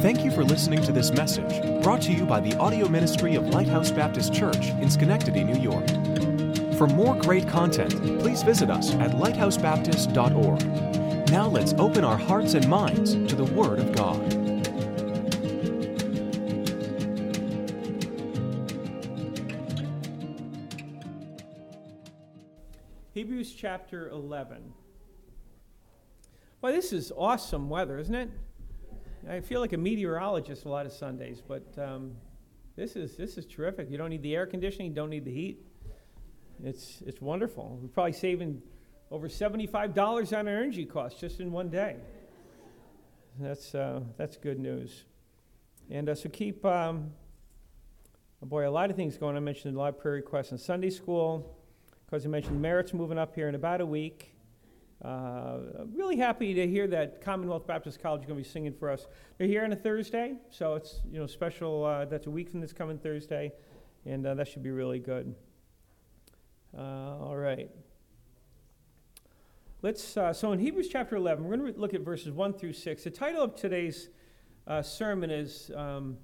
Thank you for listening to this message brought to you by the audio ministry of Lighthouse Baptist Church in Schenectady, New York. For more great content, please visit us at lighthousebaptist.org. Now let's open our hearts and minds to the Word of God. Hebrews chapter 11. Well, this is awesome weather, isn't it? I feel like a meteorologist a lot of Sundays, but um, this is this is terrific. You don't need the air conditioning, you don't need the heat. It's it's wonderful. We're probably saving over seventy-five dollars on our energy costs just in one day. That's uh, that's good news. And uh, so keep. Um, oh boy, a lot of things going. I mentioned a lot of prayer requests in Sunday school. Because I mentioned merits moving up here in about a week. Uh, really happy to hear that Commonwealth Baptist College is going to be singing for us. They're here on a Thursday, so it's you know special. Uh, that's a week from this coming Thursday, and uh, that should be really good. Uh, all right. Let's. Uh, so in Hebrews chapter 11, we're going to look at verses 1 through 6. The title of today's sermon is. Um,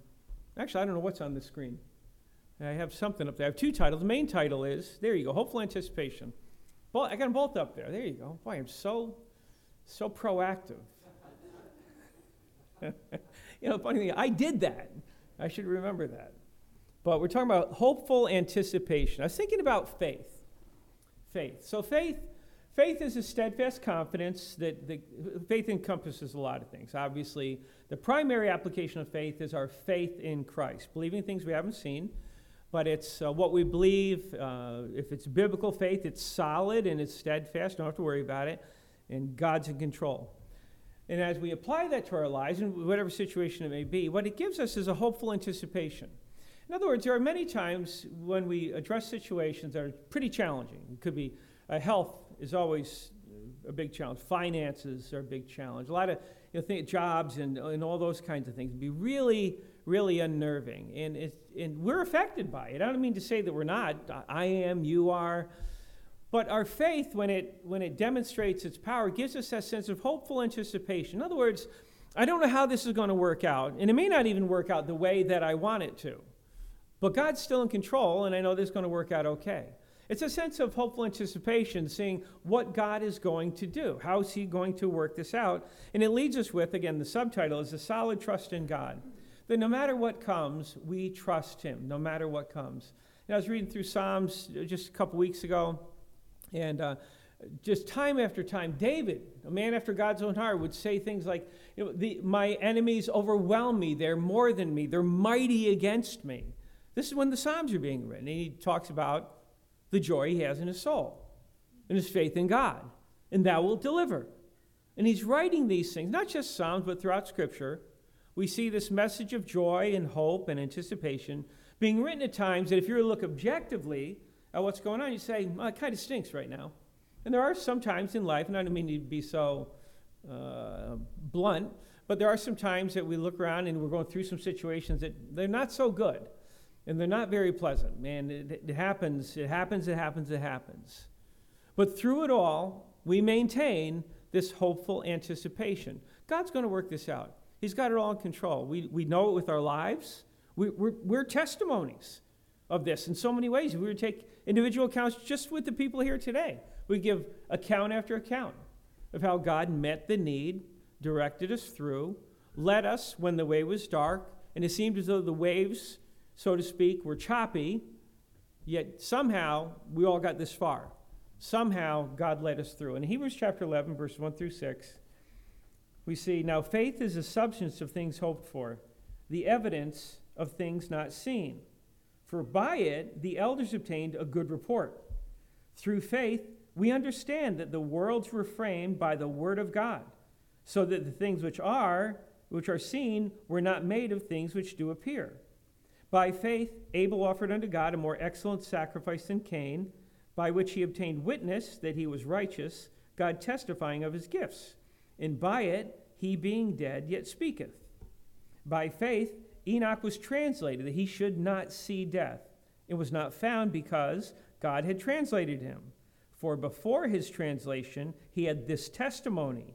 actually, I don't know what's on the screen. I have something up there. I have two titles. The main title is there you go, hopeful anticipation. Well, I got them both up there. There you go. Boy, I'm so, so proactive. you know, funny thing, I did that. I should remember that. But we're talking about hopeful anticipation. I was thinking about faith. Faith. So faith, faith is a steadfast confidence that the, faith encompasses a lot of things. Obviously, the primary application of faith is our faith in Christ, believing things we haven't seen but it's uh, what we believe. Uh, if it's biblical faith, it's solid and it's steadfast. Don't have to worry about it. And God's in control. And as we apply that to our lives, in whatever situation it may be, what it gives us is a hopeful anticipation. In other words, there are many times when we address situations that are pretty challenging. It could be uh, health is always a big challenge, finances are a big challenge, a lot of you know, think, jobs and, and all those kinds of things. Be really really unnerving. And, it, and we're affected by it. I don't mean to say that we're not. I am, you are. But our faith, when it, when it demonstrates its power, gives us that sense of hopeful anticipation. In other words, I don't know how this is going to work out, and it may not even work out the way that I want it to. But God's still in control, and I know this is going to work out okay. It's a sense of hopeful anticipation, seeing what God is going to do. How is He going to work this out? And it leads us with, again, the subtitle is a solid trust in God that no matter what comes, we trust Him, no matter what comes. And I was reading through Psalms just a couple weeks ago, and uh, just time after time, David, a man after God's own heart, would say things like, you know, the, My enemies overwhelm me, they're more than me, they're mighty against me. This is when the Psalms are being written. And he talks about the joy he has in his soul and his faith in God, and that will deliver. And he's writing these things, not just Psalms, but throughout Scripture, we see this message of joy and hope and anticipation being written at times that if you look objectively at what's going on, you say, well, it kind of stinks right now. And there are some times in life, and I don't mean to be so uh, blunt, but there are some times that we look around and we're going through some situations that they're not so good and they're not very pleasant. Man, it, it happens, it happens, it happens, it happens. But through it all, we maintain this hopeful anticipation. God's going to work this out. He's got it all in control. We, we know it with our lives. We, we're, we're testimonies of this in so many ways. we would take individual accounts just with the people here today, we give account after account of how God met the need, directed us through, led us when the way was dark, and it seemed as though the waves, so to speak, were choppy, yet somehow we all got this far. Somehow God led us through. In Hebrews chapter 11, verse 1 through 6, we see now faith is the substance of things hoped for, the evidence of things not seen. For by it the elders obtained a good report. Through faith, we understand that the worlds were framed by the word of God, so that the things which are, which are seen, were not made of things which do appear. By faith, Abel offered unto God a more excellent sacrifice than Cain, by which he obtained witness that he was righteous, God testifying of his gifts and by it he being dead yet speaketh. By faith Enoch was translated that he should not see death. It was not found because God had translated him. For before his translation he had this testimony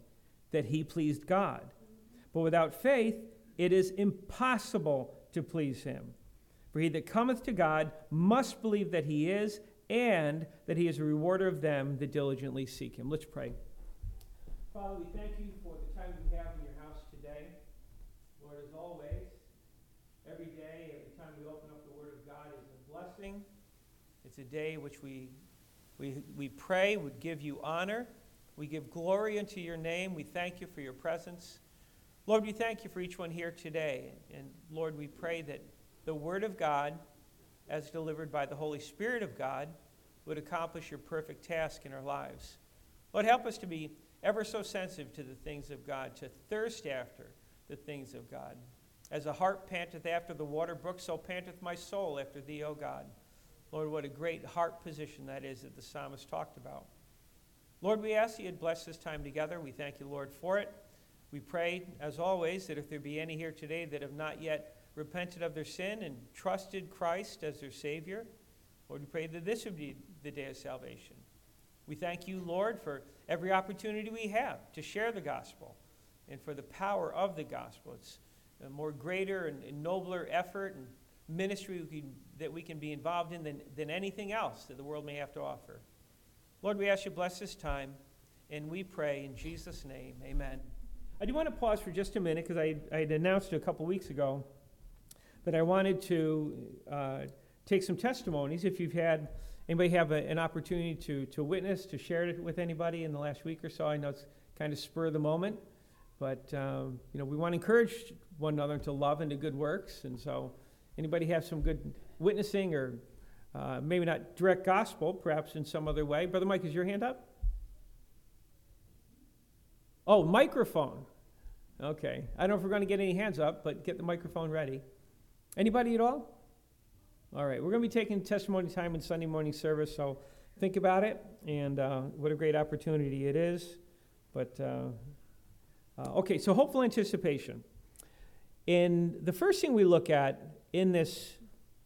that he pleased God. But without faith it is impossible to please him. For he that cometh to God must believe that he is, and that he is a rewarder of them that diligently seek him. Let's pray. Father, we thank you for the time we have in your house today. Lord, as always, every day, every time we open up the Word of God is a blessing. It's a day which we, we, we pray would give you honor. We give glory unto your name. We thank you for your presence. Lord, we thank you for each one here today. And Lord, we pray that the Word of God, as delivered by the Holy Spirit of God, would accomplish your perfect task in our lives. Lord, help us to be ever so sensitive to the things of God, to thirst after the things of God. As a heart panteth after the water brook, so panteth my soul after thee, O God. Lord, what a great heart position that is that the psalmist talked about. Lord, we ask you'd bless this time together. We thank you, Lord, for it. We pray, as always, that if there be any here today that have not yet repented of their sin and trusted Christ as their Savior, Lord, we pray that this would be the day of salvation. We thank you, Lord, for every opportunity we have to share the gospel and for the power of the gospel. It's a more greater and, nobler effort and ministry we can, that we can be involved in than, than anything else that the world may have to offer. Lord, we ask you to bless this time, and we pray in Jesus' name, amen. I do want to pause for just a minute because I, I had announced a couple weeks ago that I wanted to uh, take some testimonies. If you've had anybody have a, an opportunity to, to witness, to share it with anybody in the last week or so, I know it's kind of spur of the moment, but um, you know we want to encourage one another to love and to good works. And so, anybody have some good witnessing or uh, maybe not direct gospel, perhaps in some other way? Brother Mike, is your hand up? Oh, microphone. Okay. I don't know if we're going to get any hands up, but get the microphone ready. Anybody at all? All right. We're going to be taking testimony time in Sunday morning service, so think about it and uh, what a great opportunity it is. But, uh, uh, okay, so hopeful anticipation. And the first thing we look at in this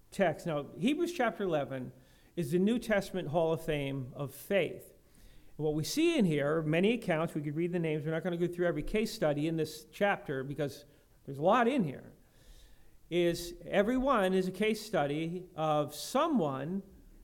text, now, Hebrews chapter 11 is the New Testament Hall of Fame of faith. What we see in here, many accounts, we could read the names. We're not going to go through every case study in this chapter because there's a lot in here. Is every one is a case study of someone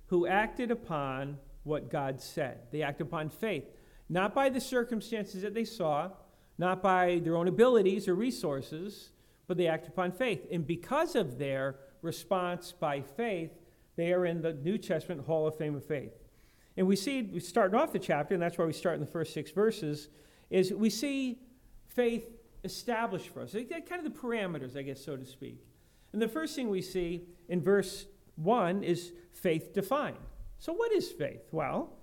who acted upon what God said. They acted upon faith, not by the circumstances that they saw, not by their own abilities or resources, but they acted upon faith. And because of their response by faith, they are in the New Testament Hall of Fame of Faith. And we see, starting off the chapter, and that's why we start in the first six verses, is we see faith established for us. Kind of the parameters, I guess, so to speak. And the first thing we see in verse 1 is faith defined. So, what is faith? Well,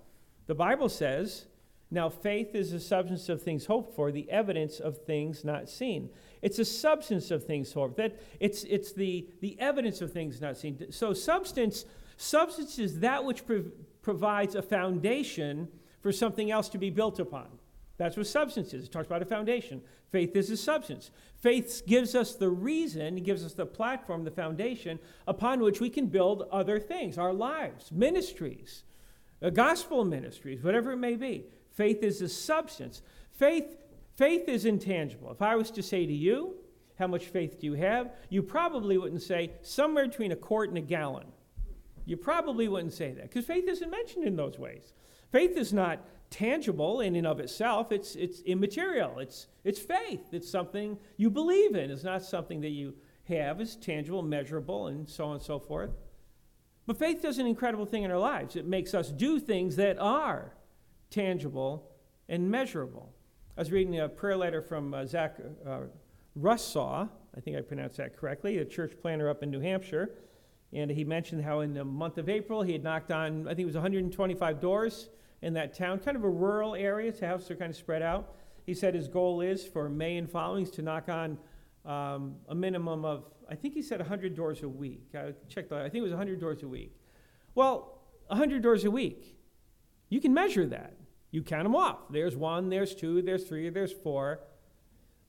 the Bible says, now faith is the substance of things hoped for, the evidence of things not seen. It's a substance of things hoped. That it's it's the the evidence of things not seen. So substance substance is that which provides a foundation for something else to be built upon. That's what substance is. It talks about a foundation. Faith is a substance. Faith gives us the reason, gives us the platform, the foundation upon which we can build other things, our lives, ministries, gospel ministries, whatever it may be. Faith is a substance. Faith, faith is intangible. If I was to say to you, how much faith do you have? You probably wouldn't say somewhere between a quart and a gallon. You probably wouldn't say that because faith isn't mentioned in those ways. Faith is not tangible in and of itself, it's, it's immaterial. It's, it's faith. It's something you believe in. It's not something that you have. It's tangible, measurable, and so on and so forth. But faith does an incredible thing in our lives. It makes us do things that are tangible and measurable. I was reading a prayer letter from uh, Zach uh, Russaw, I think I pronounced that correctly, a church planter up in New Hampshire. And he mentioned how in the month of April he had knocked on, I think it was 125 doors in that town, kind of a rural area. The houses are kind of spread out. He said his goal is for May and following to knock on um, a minimum of, I think he said 100 doors a week. I checked. I think it was 100 doors a week. Well, 100 doors a week, you can measure that. You count them off. There's one, there's two, there's three, there's four.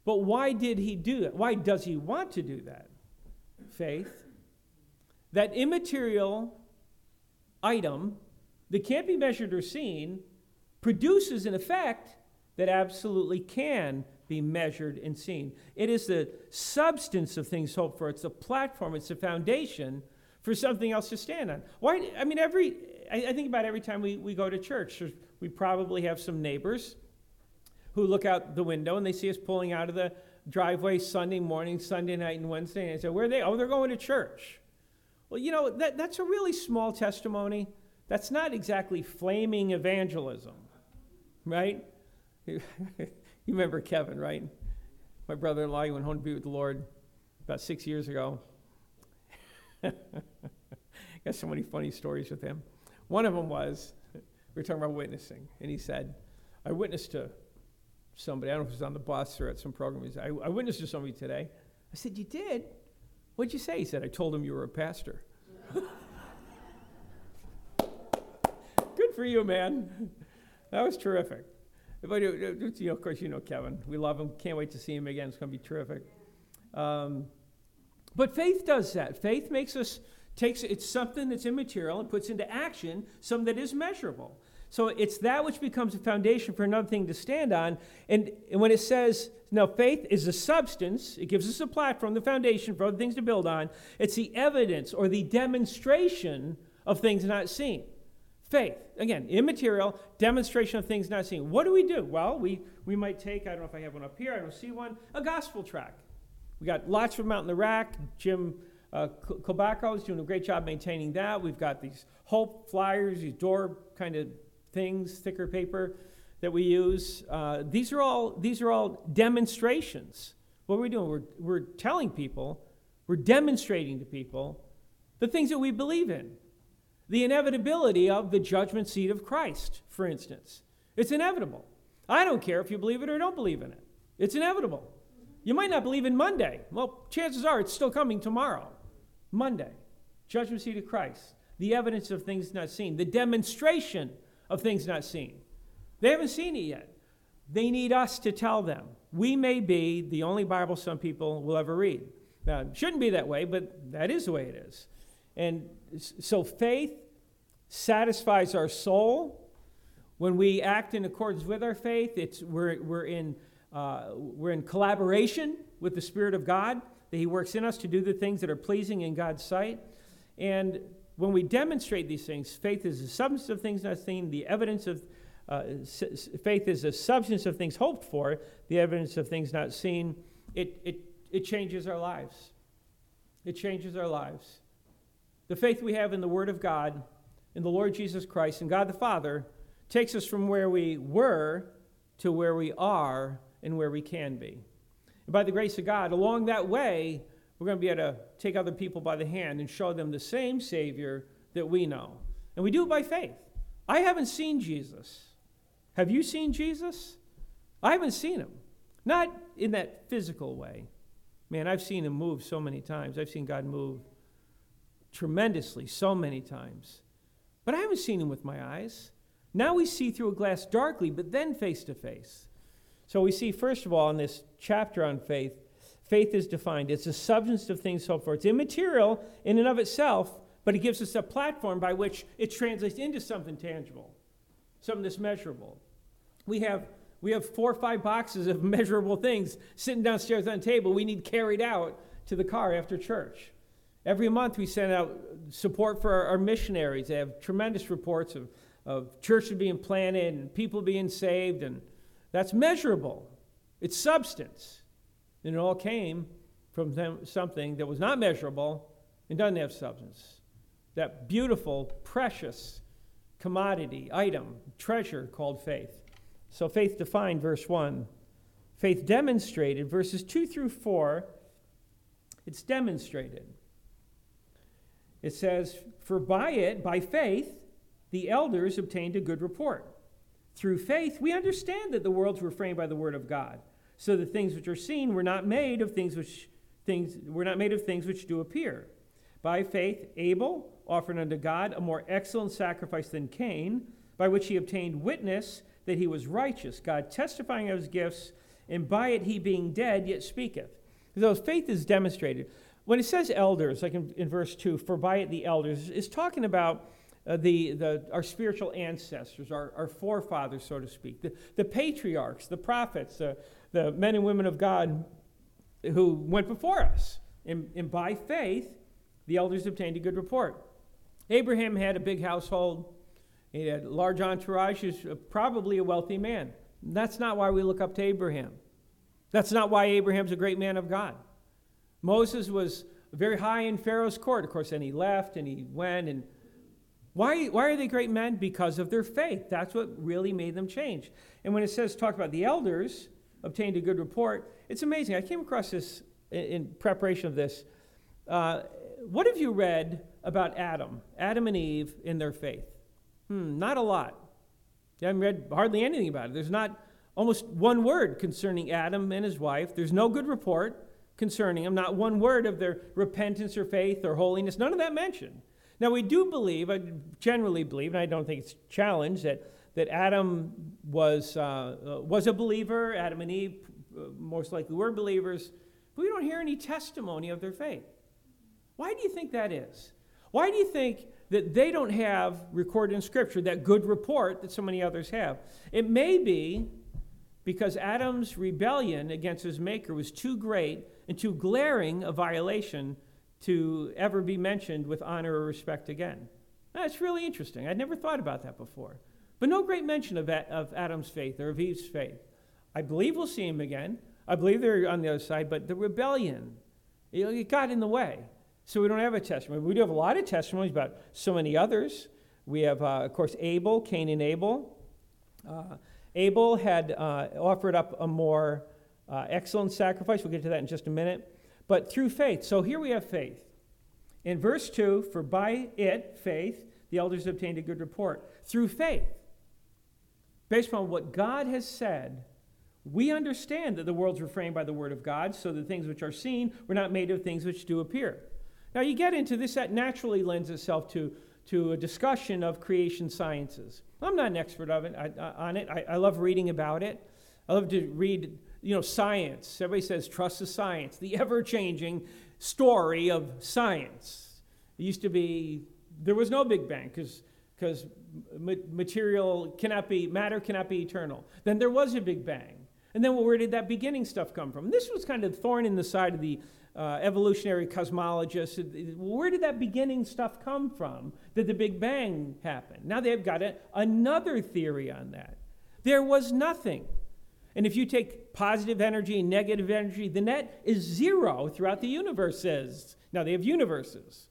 But why did he do that? Why does he want to do that? Faith that immaterial item that can't be measured or seen produces an effect that absolutely can be measured and seen. It is the substance of things hoped for, it's the platform, it's the foundation for something else to stand on. Why? I mean, every, I, I think about every time we, we go to church, we probably have some neighbors who look out the window and they see us pulling out of the driveway Sunday morning, Sunday night, and Wednesday, and they say, Where are they? Oh, they're going to church. Well, you know, that, that's a really small testimony. That's not exactly flaming evangelism, right? you remember Kevin, right? My brother in law, he went home to be with the Lord about six years ago. Got so many funny stories with him. One of them was we were talking about witnessing, and he said, I witnessed to somebody, I don't know if it was on the bus or at some program, he said, I, I witnessed to somebody today. I said, You did? What'd you say? He said, I told him you were a pastor. Good for you, man. That was terrific. But, you know, of course, you know Kevin. We love him. Can't wait to see him again. It's going to be terrific. Um, but faith does that. Faith makes us takes it's something that's immaterial and puts into action something that is measurable. So it's that which becomes a foundation for another thing to stand on. And, and when it says, now faith is a substance, it gives us a platform, the foundation for other things to build on. It's the evidence or the demonstration of things not seen. Faith, again, immaterial, demonstration of things not seen. What do we do? Well, we, we might take, I don't know if I have one up here, I don't see one, a gospel track. We got lots them out in the rack. Jim uh, Kobako is doing a great job maintaining that. We've got these hope flyers, these door kind of things, thicker paper that we use. Uh, these are all these are all demonstrations. What are we doing? We're, we're telling people, we're demonstrating to people the things that we believe in. The inevitability of the judgment seat of Christ, for instance. It's inevitable. I don't care if you believe it or don't believe in it. It's inevitable. You might not believe in Monday. Well, chances are it's still coming tomorrow. Monday, judgment seat of Christ, the evidence of things not seen, the demonstration of things not seen. They haven't seen it yet. They need us to tell them. We may be the only Bible some people will ever read. Now, it shouldn't be that way, but that is the way it is. And so faith satisfies our soul. When we act in accordance with our faith, it's, we're, we're, in, uh, we're in collaboration with the Spirit of God, that He works in us to do the things that are pleasing in God's sight. And when we demonstrate these things, faith is the substance of things not seen, the evidence of uh, faith is the substance of things hoped for, the evidence of things not seen. It, it, it changes our lives. It changes our lives. The faith we have in the Word of God, in the Lord Jesus Christ, and God the Father takes us from where we were to where we are and where we can be. And by the grace of God, along that way, we're going to be able to take other people by the hand and show them the same Savior that we know. And we do it by faith. I haven't seen Jesus. Have you seen Jesus? I haven't seen him. Not in that physical way. Man, I've seen him move so many times. I've seen God move tremendously so many times. But I haven't seen him with my eyes. Now we see through a glass darkly, but then face to face. So we see, first of all, in this chapter on faith, faith is defined. It's a substance of things hoped for. It's immaterial in and of itself, but it gives us a platform by which it translates into something tangible, something that's measurable. We have, we have four or five boxes of measurable things sitting downstairs on the table we need carried out to the car after church. Every month we send out support for our, our missionaries. They have tremendous reports of, of churches being planted and people being saved and that's measurable, it's substance. And it all came from them, something that was not measurable and doesn't have substance. That beautiful, precious commodity, item, treasure called faith. So faith defined, verse 1. Faith demonstrated, verses 2 through 4, it's demonstrated. It says, For by it, by faith, the elders obtained a good report. Through faith, we understand that the worlds were framed by the word of God, so the things which are seen were not made of things which things were not made of things which do appear. By faith, Abel offered unto God a more excellent sacrifice than Cain, by which he obtained witness that he was righteous, God testifying of his gifts, and by it he being dead yet speaketh. So faith is demonstrated. When it says elders, like in, in verse 2, for by it the elders, is talking about uh, the, the, our spiritual ancestors, our, our forefathers, so to speak, the, the patriarchs, the prophets, uh, the men and women of God who went before us. And, and by faith, the elders obtained a good report. Abraham had a big household, he had a large entourage, he was probably a wealthy man. That's not why we look up to Abraham. That's not why Abraham's a great man of God. Moses was very high in Pharaoh's court. Of course, and he left and he went. And why, why are they great men? Because of their faith. That's what really made them change. And when it says, talk about the elders obtained a good report, it's amazing. I came across this in, in preparation of this. Uh, what have you read about Adam, Adam and Eve in their faith? Hmm, not a lot. You haven't read hardly anything about it. There's not almost one word concerning Adam and his wife. There's no good report concerning them, not one word of their repentance or faith or holiness, none of that mentioned. Now, we do believe, I generally believe, and I don't think it's challenged, that, that Adam was, uh, uh, was a believer, Adam and Eve uh, most likely were believers, but we don't hear any testimony of their faith. Why do you think that is? Why do you think that they don't have recorded in Scripture that good report that so many others have? It may be because Adam's rebellion against his Maker was too great and too glaring a violation to ever be mentioned with honor or respect again. That's really interesting. I'd never thought about that before. But no great mention of, of Adam's faith or of Eve's faith. I believe we'll see him again. I believe they're on the other side, but the rebellion, it got in the way. So we don't have a testimony. We do have a lot of testimonies about so many others. We have, uh, of course, Abel, Cain and Abel. Uh, Abel had uh, offered up a more uh, excellent sacrifice. We'll get to that in just a minute. But through faith. So here we have faith. In verse 2, for by it, faith, the elders obtained a good report. Through faith, based upon what God has said, we understand that the worlds were framed by the word of God, so the things which are seen were not made of things which do appear. Now, you get into this, that naturally lends itself to, to a discussion of creation sciences. I'm not an expert of it, I, on it. I, I love reading about it. I love to read you know, science. Everybody says trust the science, the ever changing story of science. It used to be, there was no Big Bang because material cannot be, matter cannot be eternal. Then there was a Big Bang. And then where did that beginning stuff come from? This was kind of thorn in the side of the uh, evolutionary cosmologists. Where did that beginning stuff come from? Did the Big Bang happen? Now they've got a, another theory on that. There was nothing. And if you take positive energy and negative energy, the net is zero throughout the universes. Now they have universes,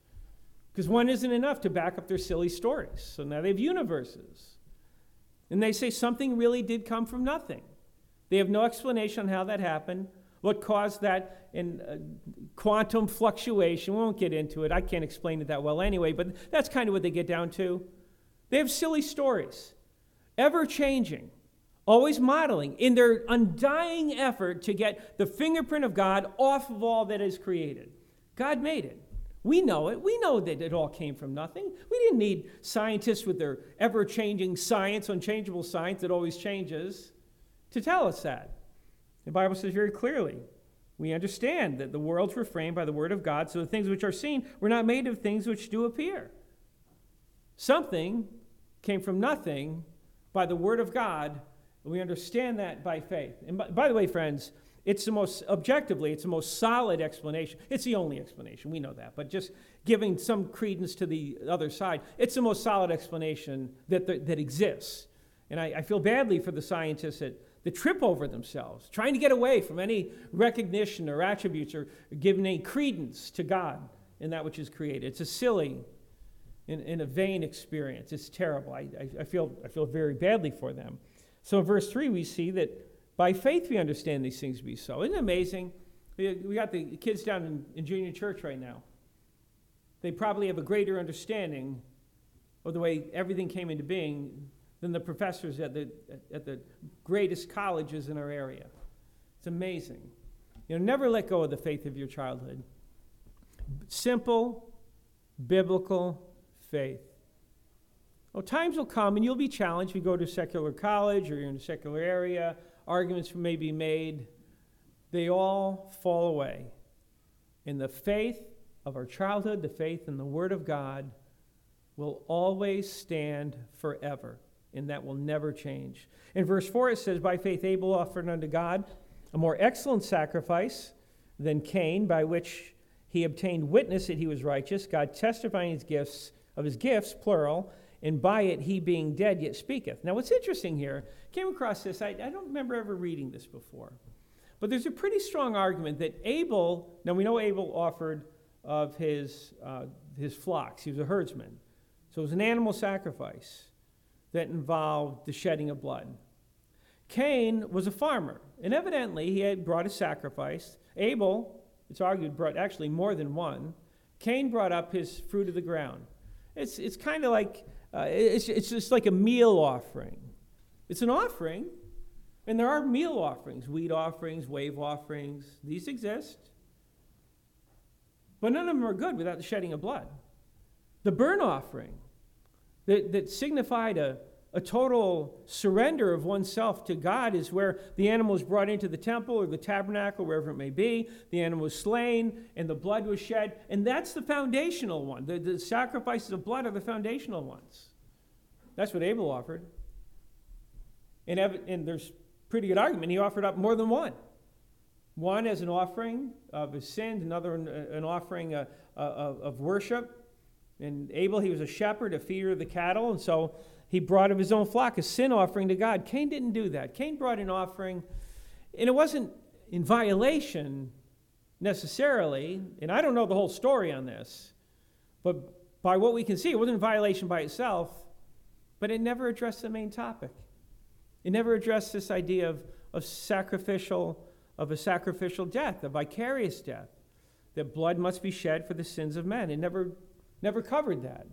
because one isn't enough to back up their silly stories. So now they have universes. And they say something really did come from nothing. They have no explanation on how that happened, what caused that in uh, quantum fluctuation. We won't get into it. I can't explain it that well anyway, but that's kind of what they get down to. They have silly stories, ever changing always modeling in their undying effort to get the fingerprint of God off of all that is created. God made it. We know it. We know that it all came from nothing. We didn't need scientists with their ever changing science, unchangeable science that always changes, to tell us that. The Bible says very clearly we understand that the worlds were framed by the Word of God, so the things which are seen were not made of things which do appear. Something came from nothing by the Word of God we understand that by faith. And by, by, the way, friends, it's the most, objectively, it's the most solid explanation. It's the only explanation, we know that. But just giving some credence to the other side, it's the most solid explanation that, that, exists. And I, I feel badly for the scientists that, that trip over themselves, trying to get away from any recognition or attributes or giving any credence to God in that which is created. It's a silly and, and a vain experience. It's terrible. I, I, I, feel, I feel very badly for them. So in verse 3, we see that by faith we understand these things to be so. Isn't it amazing? We, got the kids down in, in junior church right now. They probably have a greater understanding of the way everything came into being than the professors at the, at the greatest colleges in our area. It's amazing. You know, never let go of the faith of your childhood. Simple, biblical faith. Well, times will come and you'll be challenged. You go to secular college or you're in a secular area, arguments may be made. They all fall away. In the faith of our childhood, the faith in the Word of God, will always stand forever, and that will never change. In verse 4, it says, By faith Abel offered unto God a more excellent sacrifice than Cain, by which he obtained witness that he was righteous, God testifying his gifts of his gifts, plural, and by it he being dead yet speaketh. Now, what's interesting here, came across this, I, I don't remember ever reading this before, but there's a pretty strong argument that Abel, now we know Abel offered of his, uh, his flocks, he was a herdsman. So it was an animal sacrifice that involved the shedding of blood. Cain was a farmer, and evidently he had brought a sacrifice. Abel, it's argued, brought actually more than one. Cain brought up his fruit of the ground. It's, it's kind of like, uh, it's, it's just like a meal offering. It's an offering, and there are meal offerings, wheat offerings, wave offerings. These exist. But none of them are good without the shedding of blood. The burnt offering that, that signified a, a total surrender of oneself to God is where the animal is brought into the temple or the tabernacle, wherever it may be. The animal was slain and the blood was shed. And that's the foundational one. The, the sacrifices of blood are the foundational ones. That's what Abel offered. And, and there's pretty good argument. He offered up more than one. One as an offering of his sins, another an offering of, uh, uh, of worship. And Abel, he was a shepherd, a feeder of the cattle, and so he brought of his own flock a sin offering to God. Cain didn't do that. Cain brought an offering, and it wasn't in violation necessarily, and I don't know the whole story on this, but by what we can see, it wasn't in violation by itself, but it never addressed the main topic. It never addressed this idea of, of sacrificial, of a sacrificial death, a vicarious death, that blood must be shed for the sins of men. It never, never covered that.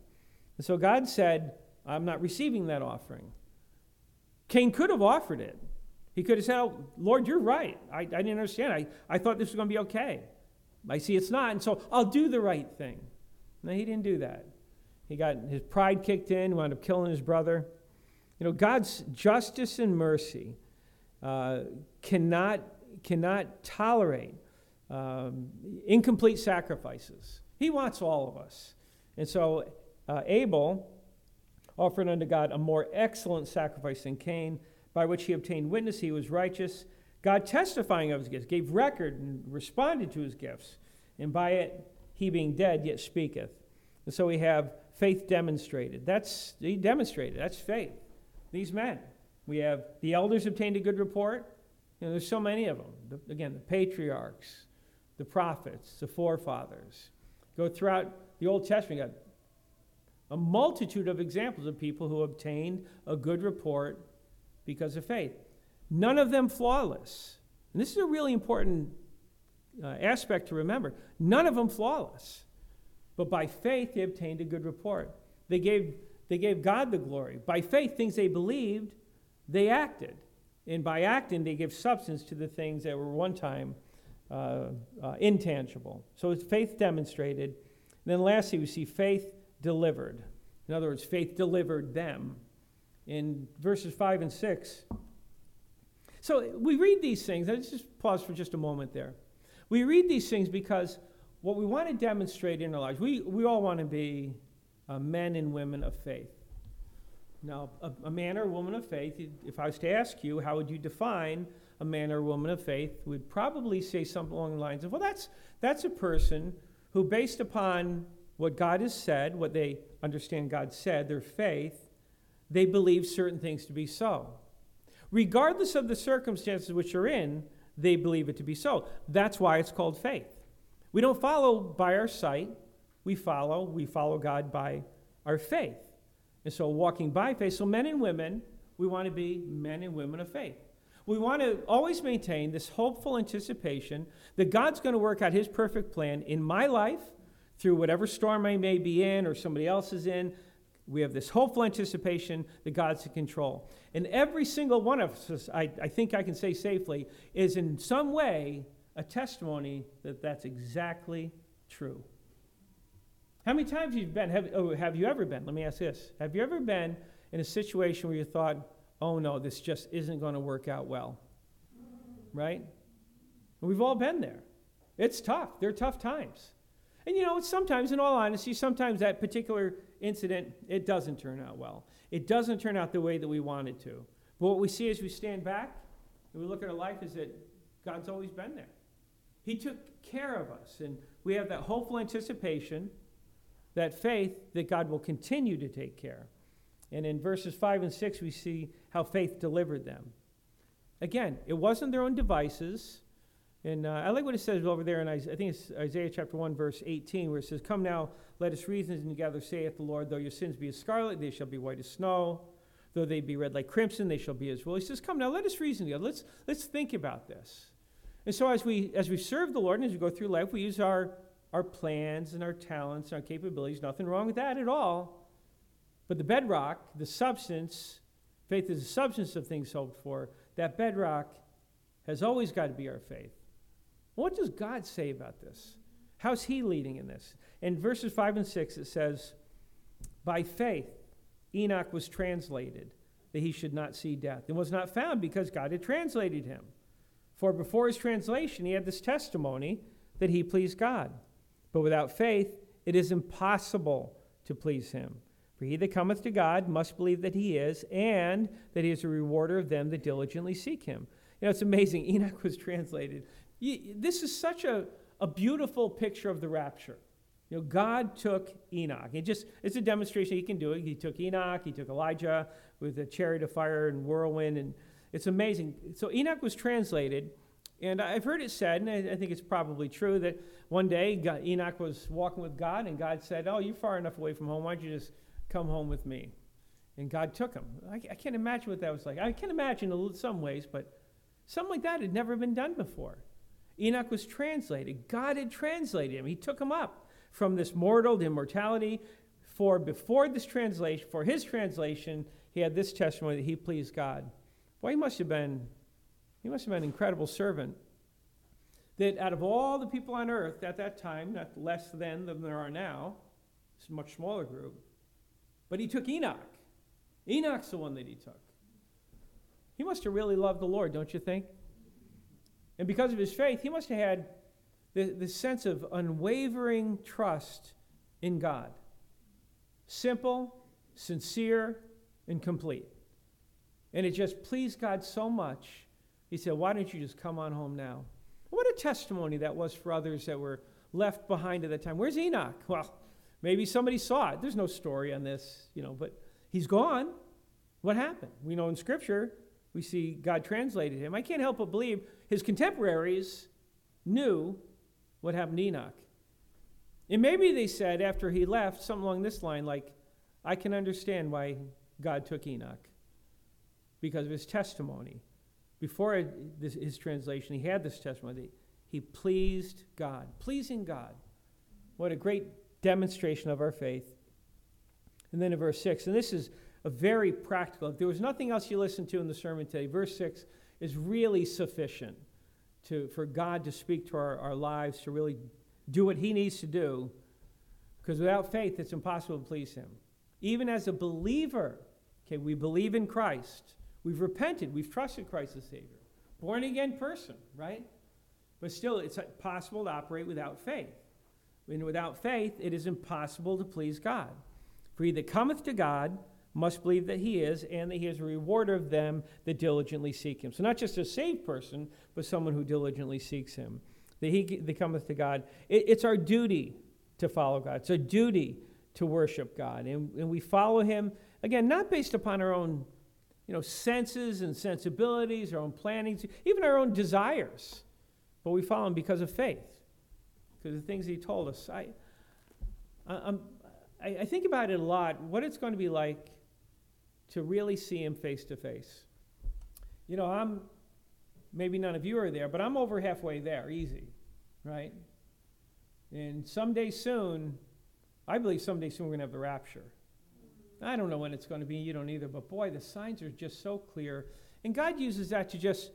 And so God said, I'm not receiving that offering. Cain could have offered it. He could have said, oh, Lord, you're right. I, I didn't understand. I, I thought this was going to be okay. I see it's not, and so I'll do the right thing. No, he didn't do that. He got his pride kicked in, wound up killing his brother. You know, God's justice and mercy uh, cannot, cannot tolerate um, incomplete sacrifices. He wants all of us. And so uh, Abel offered unto God a more excellent sacrifice than Cain, by which he obtained witness he was righteous. God testifying of his gifts, gave record and responded to his gifts, and by it he being dead yet speaketh. And so we have faith demonstrated. That's he demonstrated. That's faith. These men. We have the elders obtained a good report. You know, there's so many of them. The, again, the patriarchs, the prophets, the forefathers. Go throughout the Old Testament. You got a multitude of examples of people who obtained a good report because of faith. None of them flawless. And this is a really important uh, aspect to remember. None of them flawless. But by faith, they obtained a good report. They gave, they gave God the glory. By faith, things they believed, they acted. And by acting, they give substance to the things that were one time uh, uh, intangible. So it's faith demonstrated. And then lastly, we see faith delivered. In other words, faith delivered them. In verses 5 and 6. So we read these things. Let's just pause for just a moment there. We read these things because what we want to demonstrate in our lives, we, we all want to be uh, men and women of faith. Now, a, a, man or a woman of faith, if I was to ask you, how would you define a man or a woman of faith? We'd probably say something along the lines of, well, that's, that's a person who, based upon what God has said, what they understand God said, their faith, they believe certain things to be so. Regardless of the circumstances which are in, they believe it to be so. That's why it's called faith. We don't follow by our sight, we follow, we follow God by our faith. And so walking by faith, so men and women, we want to be men and women of faith. We want to always maintain this hopeful anticipation that God's going to work out his perfect plan in my life through whatever storm I may be in or somebody else is in, we have this hopeful anticipation that God's in control. And every single one of us, I, I think I can say safely, is in some way a testimony that that's exactly true. How many times have you been, have, oh, have you ever been, let me ask this, have you ever been in a situation where you thought, oh no, this just isn't going to work out well? Right? We've all been there. It's tough. They're tough times. And you know, sometimes, in all honesty, sometimes that particular incident, it doesn't turn out well. It doesn't turn out the way that we want it to. But what we see as we stand back and we look at our life is that God's always been there. He took care of us. And we have that hopeful anticipation, that faith that God will continue to take care. And in verses 5 and 6, we see how faith delivered them. Again, it wasn't their own devices. And uh, I like what it says over there in I think it's Isaiah chapter 1, verse 18, where it says, Come now, let us reason together, saith the Lord, though your sins be as scarlet, they shall be white as snow. Though they be red like crimson, they shall be as wool. He says, Come now, let us reason together. Let's, let's think about this. And so as we as we serve the Lord and as we go through life, we use our, our plans and our talents and our capabilities. Nothing wrong with that at all. But the bedrock, the substance, faith is the substance of things hoped for. That bedrock has always got to be our faith. What does God say about this? How's He leading in this? In verses 5 and 6, it says, By faith, Enoch was translated that he should not see death and was not found because God had translated him. For before his translation, he had this testimony that he pleased God. But without faith, it is impossible to please him. For he that cometh to God must believe that he is, and that he is a rewarder of them that diligently seek him. You know, it's amazing. Enoch was translated this is such a, a beautiful picture of the rapture. You know, God took Enoch. It just it's a demonstration he can do it. He took Enoch, he took Elijah with a chariot of fire and whirlwind, and it's amazing. So Enoch was translated, and I've heard it said, and I, I think it's probably true, that one day God, Enoch was walking with God, and God said, "Oh, you're far enough away from home. Why don't you just come home with me?" And God took him. I, I can't imagine what that was like. I can imagine in some ways, but something like that had never been done before. Enoch was translated. God had translated him. He took him up from this mortal to immortality. For before this translation, for his translation, he had this testimony that he pleased God. Boy, he must have been, he must have been an incredible servant. That out of all the people on earth at that time, not less than than there are now, it's a much smaller group, but he took Enoch. Enoch's the one that he took. He must have really loved the Lord, don't you think? And because of his faith, he must have had the, the sense of unwavering trust in God. Simple, sincere, and complete. And it just pleased God so much, he said, Why don't you just come on home now? What a testimony that was for others that were left behind at that time. Where's Enoch? Well, maybe somebody saw it. There's no story on this, you know, but he's gone. What happened? We know in Scripture we see God translated him. I can't help but believe his contemporaries knew what happened to Enoch. And maybe they said after he left something along this line, like, I can understand why God took Enoch because of his testimony. Before his translation, he had this testimony. He pleased God, pleasing God. What a great demonstration of our faith. And then in verse 6, and this is a very practical. If there was nothing else you listened to in the sermon today, verse 6 is really sufficient to, for God to speak to our, our lives, to really do what He needs to do. Because without faith, it's impossible to please Him. Even as a believer, okay, we believe in Christ. We've repented. We've trusted Christ as Savior. Born again person, right? But still, it's possible to operate without faith. And without faith, it is impossible to please God. For he that cometh to God must believe that he is, and that he is a rewarder of them that diligently seek him. So, not just a saved person, but someone who diligently seeks him. That he that cometh to God. It, it's our duty to follow God, it's our duty to worship God. And, and we follow him, again, not based upon our own you know, senses and sensibilities, our own plannings, even our own desires, but we follow him because of faith, because of the things he told us. I, I, I, I think about it a lot, what it's going to be like to really see him face to face. You know, I'm, maybe none of you are there, but I'm over halfway there, easy, right? And someday soon, I believe someday soon we're going to have the rapture. I don't know when it's going to be, you don't either, but boy, the signs are just so clear. And God uses that to just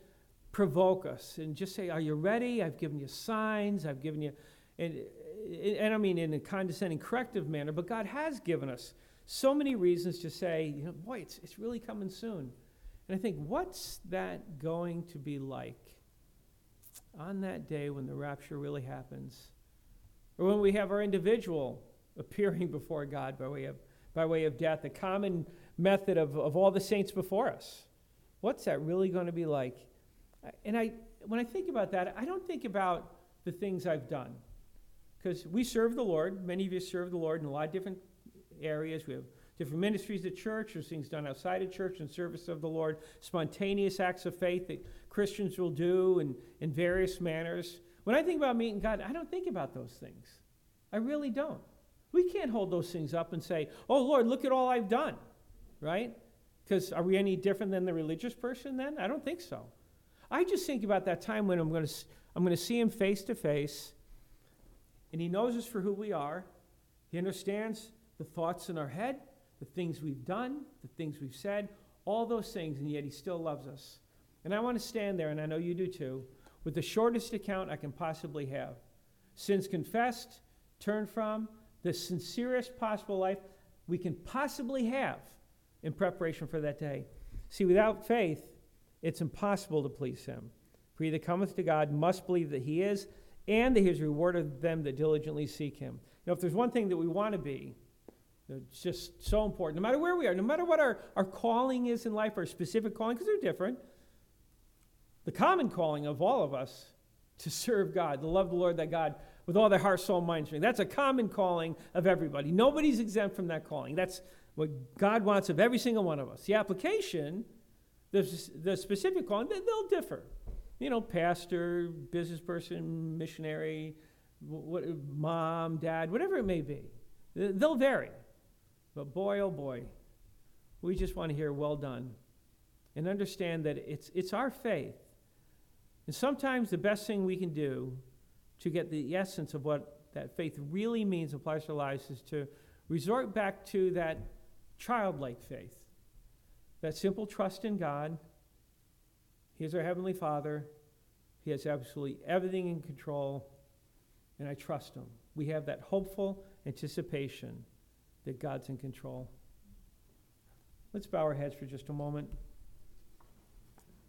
provoke us and just say, Are you ready? I've given you signs, I've given you, and, and I mean in a condescending, corrective manner, but God has given us so many reasons to say, you know, boy, it's, it's really coming soon. And I think, what's that going to be like on that day when the rapture really happens? or when we have our individual appearing before God by way of, by way of death, a common method of, of all the saints before us. What's that really going to be like? And I, when I think about that, I don't think about the things I've done. Because we serve the Lord. Many of you serve the Lord in a lot of different areas. We have different ministries at church, there's things done outside of church in service of the Lord, spontaneous acts of faith that Christians will do in, in various manners. When I think about meeting God, I don't think about those things. I really don't. We can't hold those things up and say, oh, Lord, look at all I've done, right? Because are we any different than the religious person then? I don't think so. I just think about that time when I'm going to, I'm going to see him face to face, and he knows us for who we are. He understands the thoughts in our head, the things we've done, the things we've said, all those things, and yet he still loves us. And I want to stand there, and I know you do too, with the shortest account I can possibly have. Sins confessed, turned from, the sincerest possible life we can possibly have in preparation for that day. See, without faith, it's impossible to please him. For he that cometh to God must believe that he is, and that he has rewarded them that diligently seek him. Now, if there's one thing that we want to be, it's just so important. No matter where we are, no matter what our, our calling is in life, our specific calling, because they're different, the common calling of all of us to serve God, to love the Lord that God with all their heart, soul, mind, strength. That's a common calling of everybody. Nobody's exempt from that calling. That's what God wants of every single one of us. The application, the, the specific calling, they'll differ. You know, pastor, business person, missionary, what, mom, dad, whatever it may be. They'll vary. But boy, oh boy, we just want to hear well done and understand that it's, it's our faith. And sometimes the best thing we can do to get the essence of what that faith really means applies to our lives is to resort back to that childlike faith, that simple trust in God. He is our Heavenly Father. He has absolutely everything in control, and I trust Him. We have that hopeful anticipation that God's in control. Let's bow our heads for just a moment.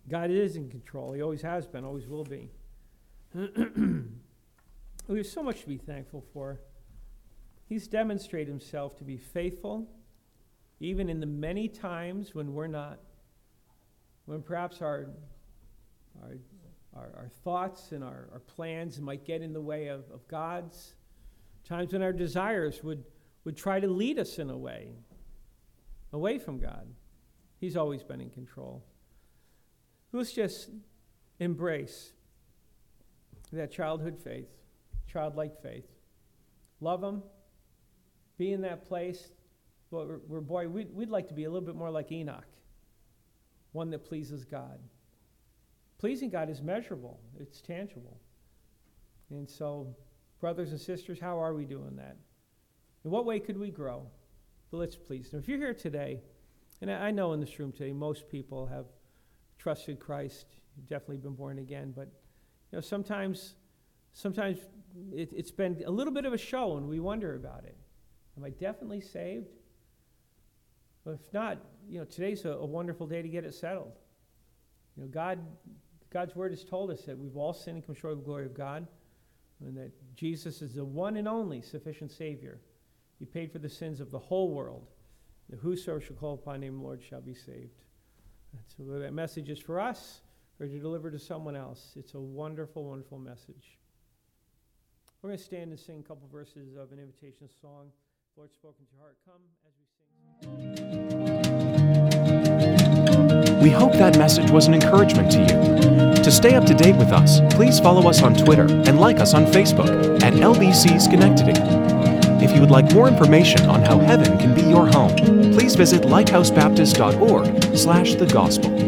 God is in control. He always has been, always will be. we have so much to be thankful for. He's demonstrated himself to be faithful, even in the many times when we're not, when perhaps our, our, our, our thoughts and our, our plans might get in the way of, of God's, times when our desires would would try to lead us in a way away from God. He's always been in control. Let's just embrace that childhood faith, childlike faith. Love Him. Be in that place where, where boy, we'd, we'd like to be a little bit more like Enoch, one that pleases God. Pleasing God is measurable, it's tangible. And so, brothers and sisters, how are we doing that? In what way could we grow? But let's please Him. If you're here today, and I know in this room today most people have trusted Christ, definitely been born again, but you know sometimes, sometimes it, it's been a little bit of a show, and we wonder about it. Am I definitely saved? Well, if not, you know today's a, a wonderful day to get it settled. You know, God, God's word has told us that we've all sinned and come short of the glory of God, and that Jesus is the one and only sufficient Savior. He paid for the sins of the whole world. That whosoever shall call upon the name of the Lord shall be saved. So that message is for us or to deliver to someone else. It's a wonderful, wonderful message. We're going to stand and sing a couple verses of an invitation song. Lord spoken to your heart. Come as we sing. We hope that message was an encouragement to you. To stay up to date with us, please follow us on Twitter and like us on Facebook at LBC Schenectady. If you would like more information on how heaven can be your home, please visit lighthousebaptist.org slash the gospel.